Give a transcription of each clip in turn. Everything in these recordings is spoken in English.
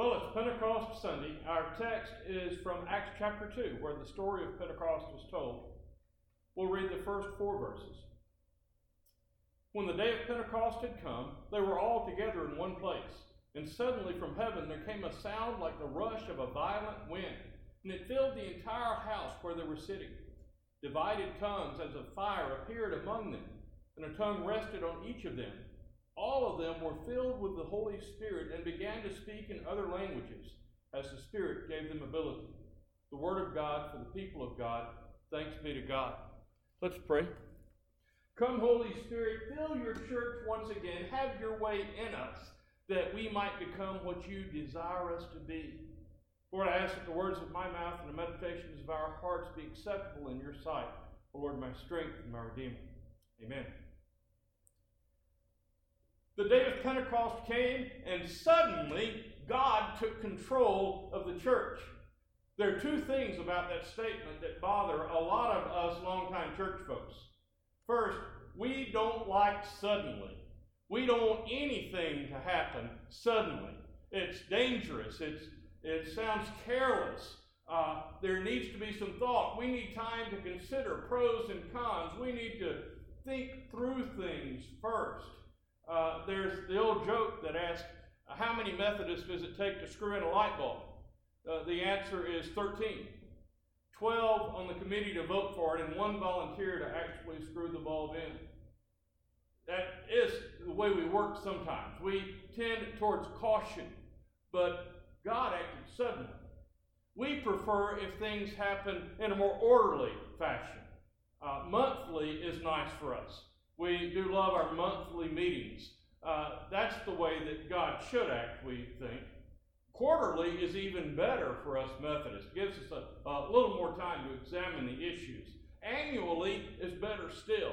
Well, it's Pentecost Sunday. Our text is from Acts chapter 2, where the story of Pentecost is told. We'll read the first four verses. When the day of Pentecost had come, they were all together in one place. And suddenly from heaven there came a sound like the rush of a violent wind, and it filled the entire house where they were sitting. Divided tongues as of fire appeared among them, and a tongue rested on each of them. All of them were filled with the Holy Spirit and began to speak in other languages, as the Spirit gave them ability. The Word of God for the people of God. Thanks be to God. Let's pray. Come, Holy Spirit, fill your church once again. Have your way in us that we might become what you desire us to be. Lord, I ask that the words of my mouth and the meditations of our hearts be acceptable in your sight. O Lord, my strength and my Redeemer. Amen. The day of Pentecost came, and suddenly God took control of the church. There are two things about that statement that bother a lot of us longtime church folks. First, we don't like suddenly. We don't want anything to happen suddenly. It's dangerous. It's, it sounds careless. Uh, there needs to be some thought. We need time to consider pros and cons. We need to think through things first. Uh, there's the old joke that asks, How many Methodists does it take to screw in a light bulb? Uh, the answer is 13. 12 on the committee to vote for it, and one volunteer to actually screw the bulb in. That is the way we work sometimes. We tend towards caution, but God acted suddenly. We prefer if things happen in a more orderly fashion. Uh, monthly is nice for us. We do love our monthly meetings. Uh, that's the way that God should act, we think. Quarterly is even better for us Methodists. It gives us a, a little more time to examine the issues. Annually is better still.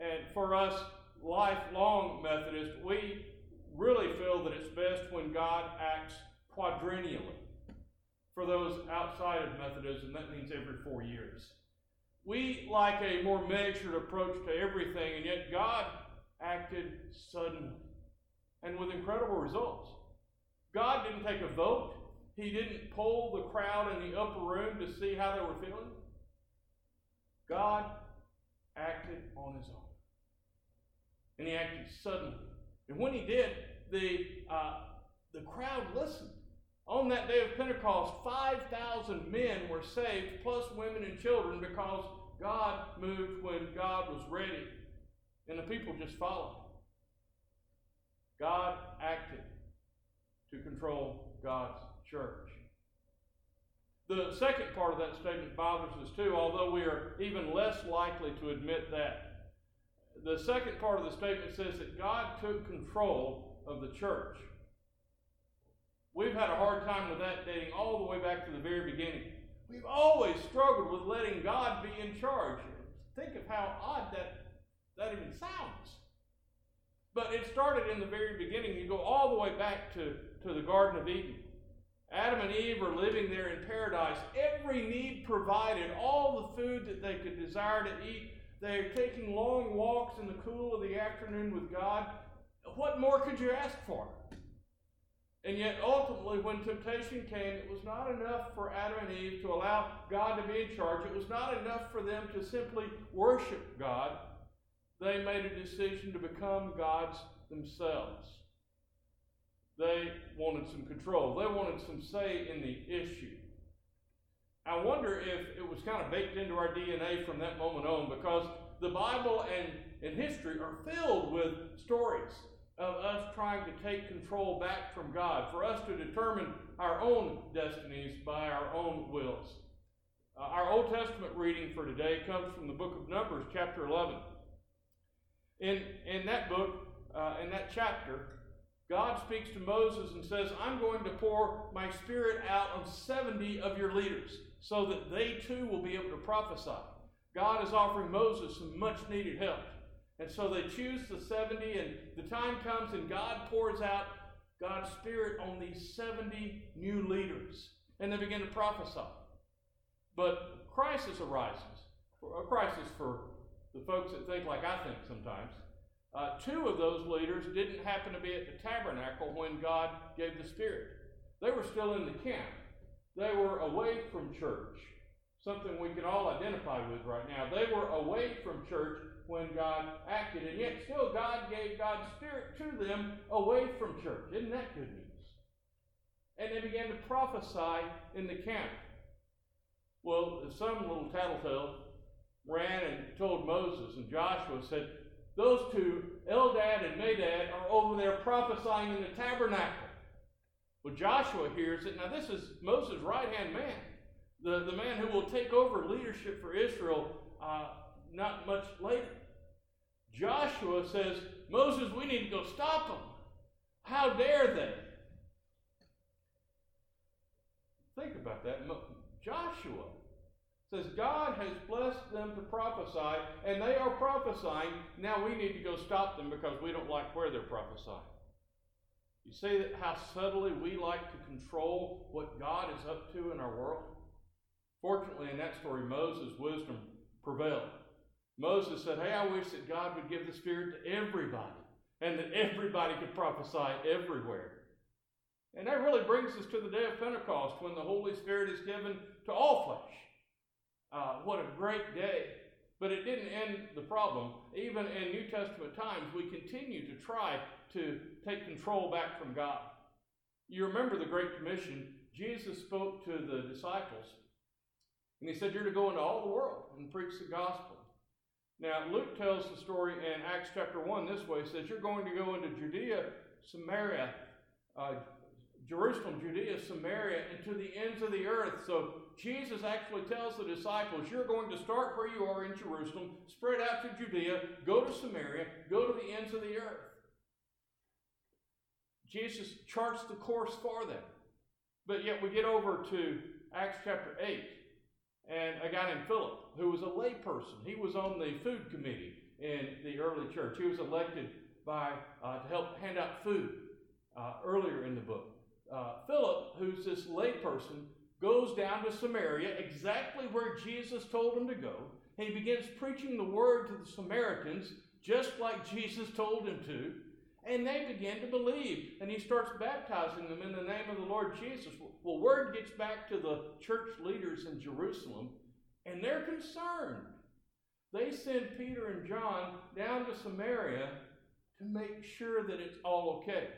And for us lifelong Methodists, we really feel that it's best when God acts quadrennially. For those outside of Methodism, that means every four years. We like a more measured approach to everything, and yet God acted suddenly and with incredible results. God didn't take a vote. He didn't poll the crowd in the upper room to see how they were feeling. God acted on his own. And he acted suddenly. And when he did, the, uh, the crowd listened. On that day of Pentecost, 5,000 men were saved, plus women and children, because God moved when God was ready. And the people just followed. God acted to control God's church. The second part of that statement bothers us too, although we are even less likely to admit that. The second part of the statement says that God took control of the church. We've had a hard time with that dating all the way back to the very beginning. We've always struggled with letting God be in charge. Think of how odd that, that even sounds. But it started in the very beginning. You go all the way back to, to the Garden of Eden. Adam and Eve are living there in paradise. Every need provided, all the food that they could desire to eat. They're taking long walks in the cool of the afternoon with God. What more could you ask for? And yet, ultimately, when temptation came, it was not enough for Adam and Eve to allow God to be in charge. It was not enough for them to simply worship God they made a decision to become gods themselves. They wanted some control, they wanted some say in the issue. I wonder if it was kind of baked into our DNA from that moment on because the Bible and, and history are filled with stories of us trying to take control back from God, for us to determine our own destinies by our own wills. Uh, our Old Testament reading for today comes from the book of Numbers, chapter 11. In, in that book, uh, in that chapter, God speaks to Moses and says, I'm going to pour my spirit out on 70 of your leaders so that they too will be able to prophesy. God is offering Moses some much needed help. And so they choose the 70, and the time comes and God pours out God's Spirit on these 70 new leaders. And they begin to prophesy. But crisis arises. A crisis for the folks that think like I think sometimes. Uh, two of those leaders didn't happen to be at the tabernacle when God gave the Spirit. They were still in the camp. They were away from church. Something we can all identify with right now. They were away from church when God acted, and yet still God gave God's Spirit to them away from church. Isn't that good news? And they began to prophesy in the camp. Well, some little tattletale ran and told Moses, and Joshua said, Those two, Eldad and Medad, are over there prophesying in the tabernacle. Well, Joshua hears it. Now, this is Moses' right hand man, the, the man who will take over leadership for Israel uh, not much later. Joshua says, Moses, we need to go stop them. How dare they? Think about that. Joshua says, God has blessed them to prophesy, and they are prophesying. Now we need to go stop them because we don't like where they're prophesying. You see that how subtly we like to control what God is up to in our world? Fortunately, in that story, Moses' wisdom prevailed. Moses said, Hey, I wish that God would give the Spirit to everybody and that everybody could prophesy everywhere. And that really brings us to the day of Pentecost when the Holy Spirit is given to all flesh. Uh, what a great day. But it didn't end the problem. Even in New Testament times, we continue to try to take control back from God. You remember the Great Commission. Jesus spoke to the disciples, and he said, You're to go into all the world and preach the gospel. Now, Luke tells the story in Acts chapter 1 this way. Says, You're going to go into Judea, Samaria, uh, Jerusalem, Judea, Samaria, and to the ends of the earth. So Jesus actually tells the disciples, You're going to start where you are in Jerusalem, spread out to Judea, go to Samaria, go to the ends of the earth. Jesus charts the course for them. But yet we get over to Acts chapter 8, and a guy named Philip, who was a layperson. He was on the food committee in the early church. He was elected by uh, to help hand out food uh, earlier in the book. Uh, Philip, who's this layperson, goes down to Samaria, exactly where Jesus told him to go. He begins preaching the word to the Samaritans, just like Jesus told him to. And they begin to believe. And he starts baptizing them in the name of the Lord Jesus. Well, word gets back to the church leaders in Jerusalem, and they're concerned. They send Peter and John down to Samaria to make sure that it's all okay.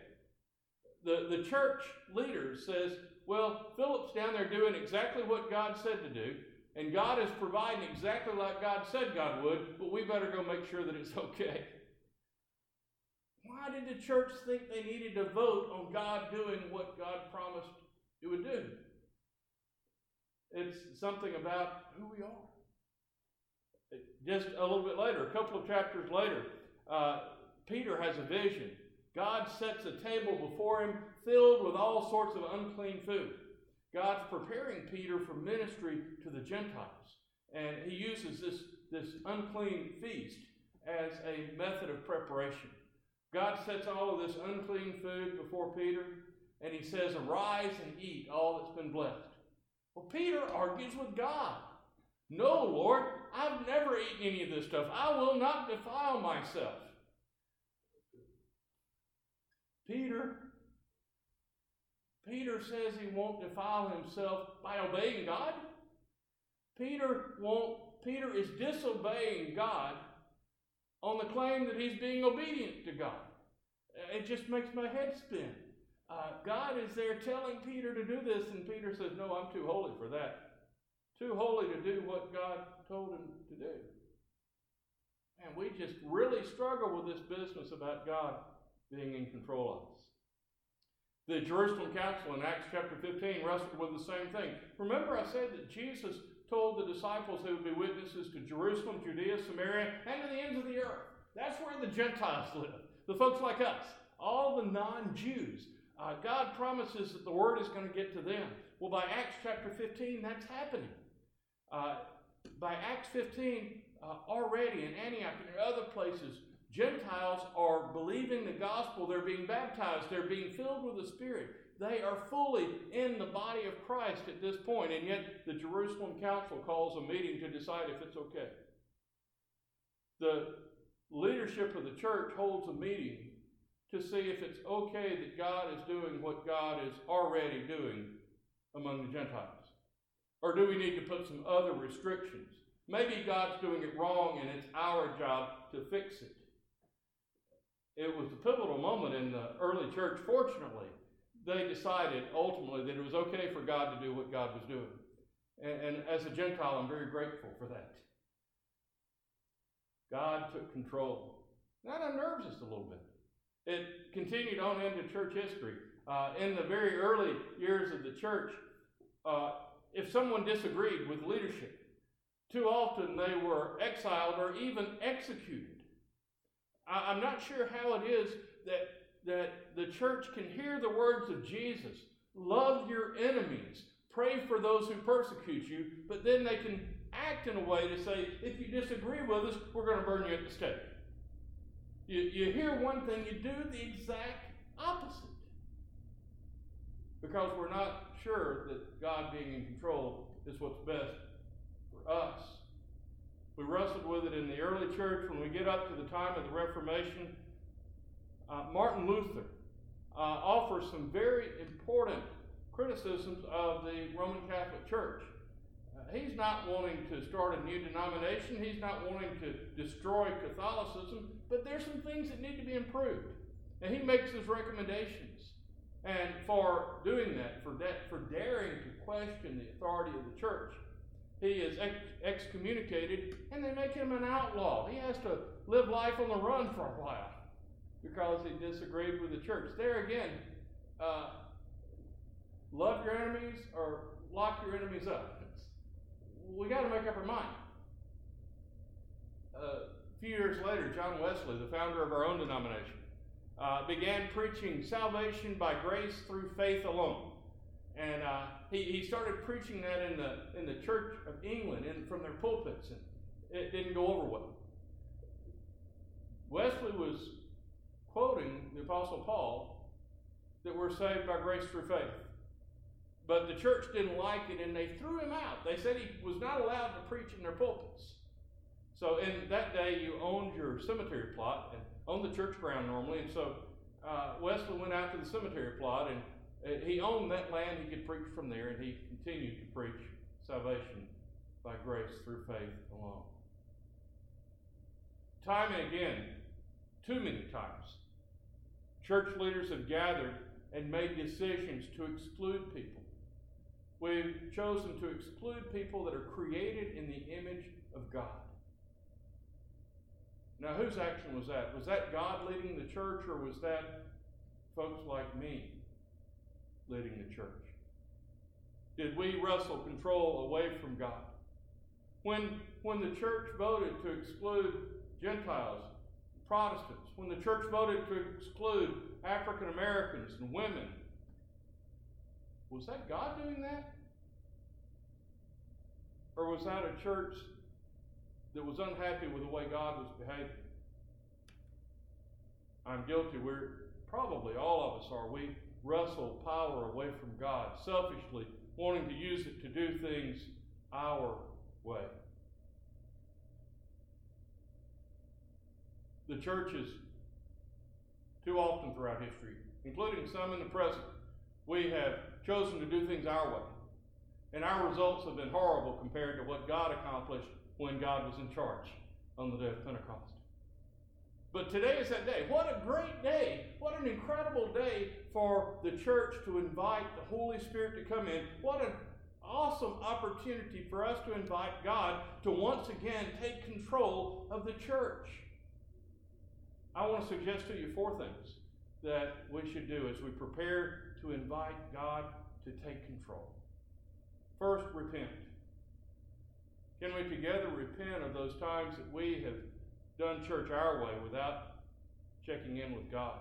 The, the church leader says, Well, Philip's down there doing exactly what God said to do, and God is providing exactly like God said God would, but we better go make sure that it's okay. Why did the church think they needed to vote on God doing what God promised it would do? It's something about who we are. Just a little bit later, a couple of chapters later, uh, Peter has a vision. God sets a table before him filled with all sorts of unclean food. God's preparing Peter for ministry to the Gentiles. And he uses this, this unclean feast as a method of preparation. God sets all of this unclean food before Peter, and he says, Arise and eat all that's been blessed. Well, Peter argues with God. No, Lord, I've never eaten any of this stuff. I will not defile myself. Peter, Peter says he won't defile himself by obeying God. Peter won't, Peter is disobeying God on the claim that he's being obedient to God. It just makes my head spin. Uh, God is there telling Peter to do this, and Peter says, No, I'm too holy for that. Too holy to do what God told him to do. And we just really struggle with this business about God being in control of us. The Jerusalem Council in Acts chapter 15 wrestled with the same thing. Remember, I said that Jesus told the disciples they would be witnesses to Jerusalem, Judea, Samaria, and to the ends of the earth. That's where the Gentiles live, the folks like us, all the non Jews. Uh, God promises that the word is going to get to them. Well, by Acts chapter 15, that's happening. Uh, by Acts 15, uh, already in Antioch and in other places, Gentiles are believing the gospel. They're being baptized. They're being filled with the Spirit. They are fully in the body of Christ at this point, and yet the Jerusalem Council calls a meeting to decide if it's okay. The leadership of the church holds a meeting to see if it's okay that God is doing what God is already doing among the Gentiles? Or do we need to put some other restrictions? Maybe God's doing it wrong and it's our job to fix it. It was a pivotal moment in the early church, fortunately. They decided ultimately that it was okay for God to do what God was doing. And, and as a Gentile, I'm very grateful for that. God took control. That unnerves us a little bit. It continued on into church history. Uh, in the very early years of the church, uh, if someone disagreed with leadership, too often they were exiled or even executed. I, am not sure how it is that, that the church can hear the words of Jesus love your enemies, pray for those who persecute you, but then they can act in a way to say, if you disagree with us, we're going to burn you at the stake. You, you hear one thing, you do the exact opposite. Because we're not sure that God being in control is what's best for us. We wrestled with it in the early church. When we get up to the time of the Reformation, uh, Martin Luther uh, offers some very important criticisms of the Roman Catholic Church. Uh, he's not wanting to start a new denomination, he's not wanting to destroy Catholicism, but there's some things that need to be improved. And he makes his recommendations. And for doing that, for, that, for daring to question the authority of the church, he is ex- excommunicated and they make him an outlaw. He has to live life on the run for a while because he disagreed with the church. There again, uh, love your enemies or lock your enemies up. It's, we got to make up our mind. Uh, few years later, John Wesley, the founder of our own denomination, uh, began preaching salvation by grace through faith alone. And uh, he, he started preaching that in the, in the Church of England in, from their pulpits, and it didn't go over well. Wesley was quoting the Apostle Paul that we're saved by grace through faith. But the church didn't like it and they threw him out. They said he was not allowed to preach in their pulpits. So in that day, you owned your cemetery plot and owned the church ground normally. And so uh, Wesley went out to the cemetery plot and uh, he owned that land. He could preach from there, and he continued to preach salvation by grace through faith alone. Time and again, too many times, church leaders have gathered and made decisions to exclude people. We've chosen to exclude people that are created in the image of God. Now, whose action was that? Was that God leading the church, or was that folks like me leading the church? Did we wrestle control away from God? When, when the church voted to exclude Gentiles, Protestants, when the church voted to exclude African Americans and women, was that God doing that? Or was that a church that was unhappy with the way God was behaving? I'm guilty. We're probably all of us are. We wrestle power away from God, selfishly wanting to use it to do things our way. The churches, too often throughout history, including some in the present, we have chosen to do things our way. And our results have been horrible compared to what God accomplished when God was in charge on the day of Pentecost. But today is that day. What a great day. What an incredible day for the church to invite the Holy Spirit to come in. What an awesome opportunity for us to invite God to once again take control of the church. I want to suggest to you four things that we should do as we prepare to invite God to take control. First, repent. Can we together repent of those times that we have done church our way without checking in with God.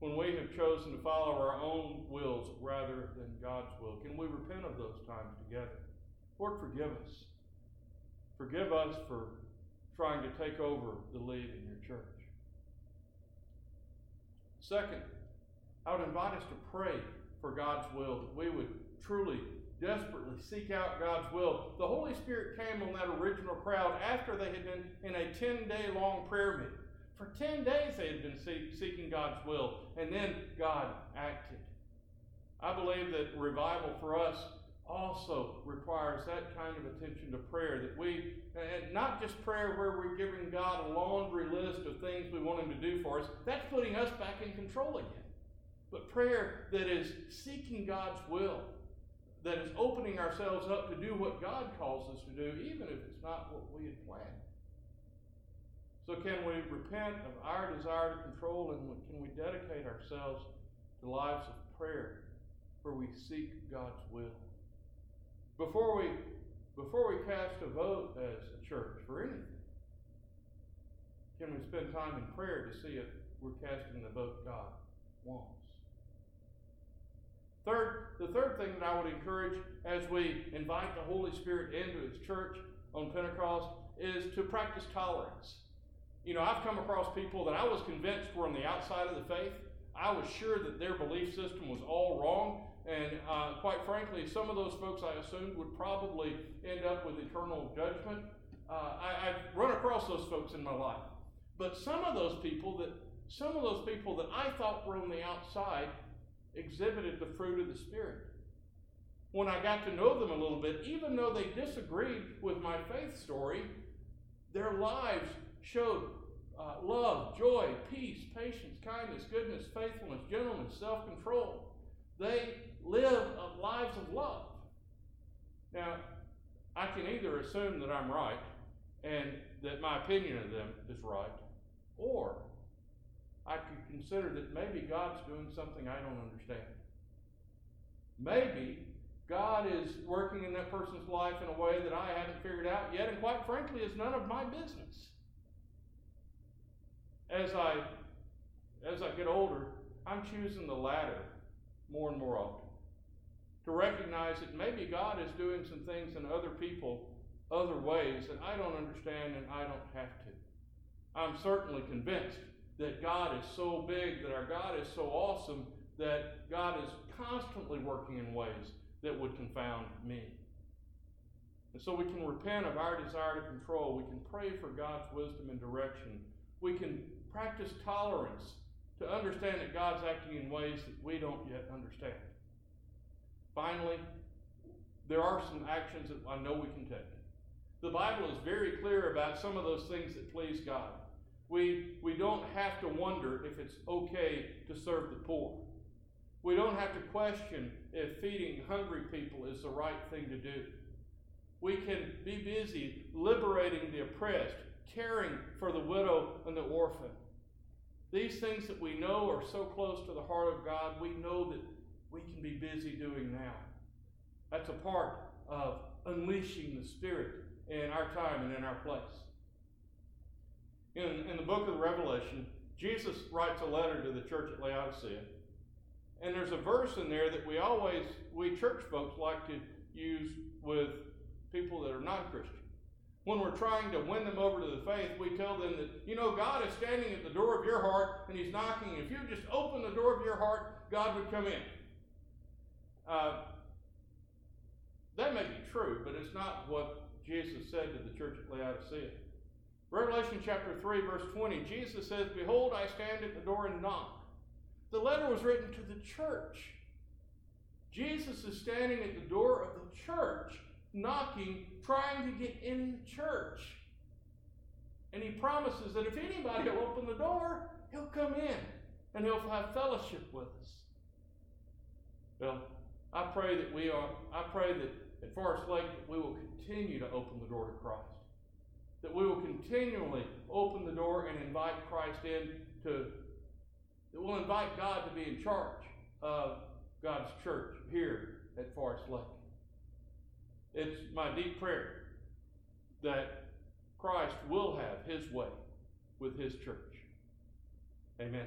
When we have chosen to follow our own wills rather than God's will, can we repent of those times together? Lord, forgive us. Forgive us for trying to take over the lead in your church. Second, I would invite us to pray for God's will, that we would truly desperately seek out God's will. The Holy Spirit came on that original crowd after they had been in a 10 day long prayer meeting. For 10 days they had been seeking God's will, and then God acted. I believe that revival for us also requires that kind of attention to prayer that we, and not just prayer where we're giving God a laundry list of things we want Him to do for us, that's putting us back in control again. But prayer that is seeking God's will, that is opening ourselves up to do what God calls us to do, even if it's not what we had planned. So, can we repent of our desire to control and can we dedicate ourselves to lives of prayer where we seek God's will? Before we, before we cast a vote as a church for anything, can we spend time in prayer to see if we're casting the vote God wants? Third, the third thing that I would encourage as we invite the Holy Spirit into His church on Pentecost is to practice tolerance. You know, I've come across people that I was convinced were on the outside of the faith. I was sure that their belief system was all wrong, and uh, quite frankly, some of those folks I assumed would probably end up with eternal judgment. Uh, I, I've run across those folks in my life. But some of those people that some of those people that I thought were on the outside exhibited the fruit of the Spirit. When I got to know them a little bit, even though they disagreed with my faith story, their lives showed uh, love, joy, peace, patience, kindness, goodness, faithfulness, gentleness, self control. They live lives of love. Now, I can either assume that I'm right and that my opinion of them is right, or I could consider that maybe God's doing something I don't understand. Maybe God is working in that person's life in a way that I haven't figured out yet, and quite frankly, is none of my business. As I as I get older, I'm choosing the latter more and more often to recognize that maybe God is doing some things in other people other ways that I don't understand and I don't have to. I'm certainly convinced that God is so big, that our God is so awesome, that God is constantly working in ways that would confound me. And so we can repent of our desire to control. We can pray for God's wisdom and direction. We can practice tolerance to understand that God's acting in ways that we don't yet understand. Finally, there are some actions that I know we can take. The Bible is very clear about some of those things that please God. We, we don't have to wonder if it's okay to serve the poor. We don't have to question if feeding hungry people is the right thing to do. We can be busy liberating the oppressed, caring for the widow and the orphan. These things that we know are so close to the heart of God, we know that we can be busy doing now. That's a part of unleashing the Spirit in our time and in our place. In, in the book of Revelation, Jesus writes a letter to the church at Laodicea. And there's a verse in there that we always, we church folks like to use with people that are non Christian. When we're trying to win them over to the faith, we tell them that, you know, God is standing at the door of your heart and He's knocking. If you just open the door of your heart, God would come in. Uh, that may be true, but it's not what Jesus said to the church at Laodicea. Revelation chapter 3, verse 20, Jesus says, Behold, I stand at the door and knock. The letter was written to the church. Jesus is standing at the door of the church, knocking, trying to get in the church. And he promises that if anybody will open the door, he'll come in and he'll have fellowship with us. Well, I pray that we are, I pray that at Forest Lake that we will continue to open the door to Christ. That we will continually open the door and invite Christ in to, that we'll invite God to be in charge of God's church here at Forest Lake. It's my deep prayer that Christ will have his way with his church. Amen.